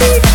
Thank you.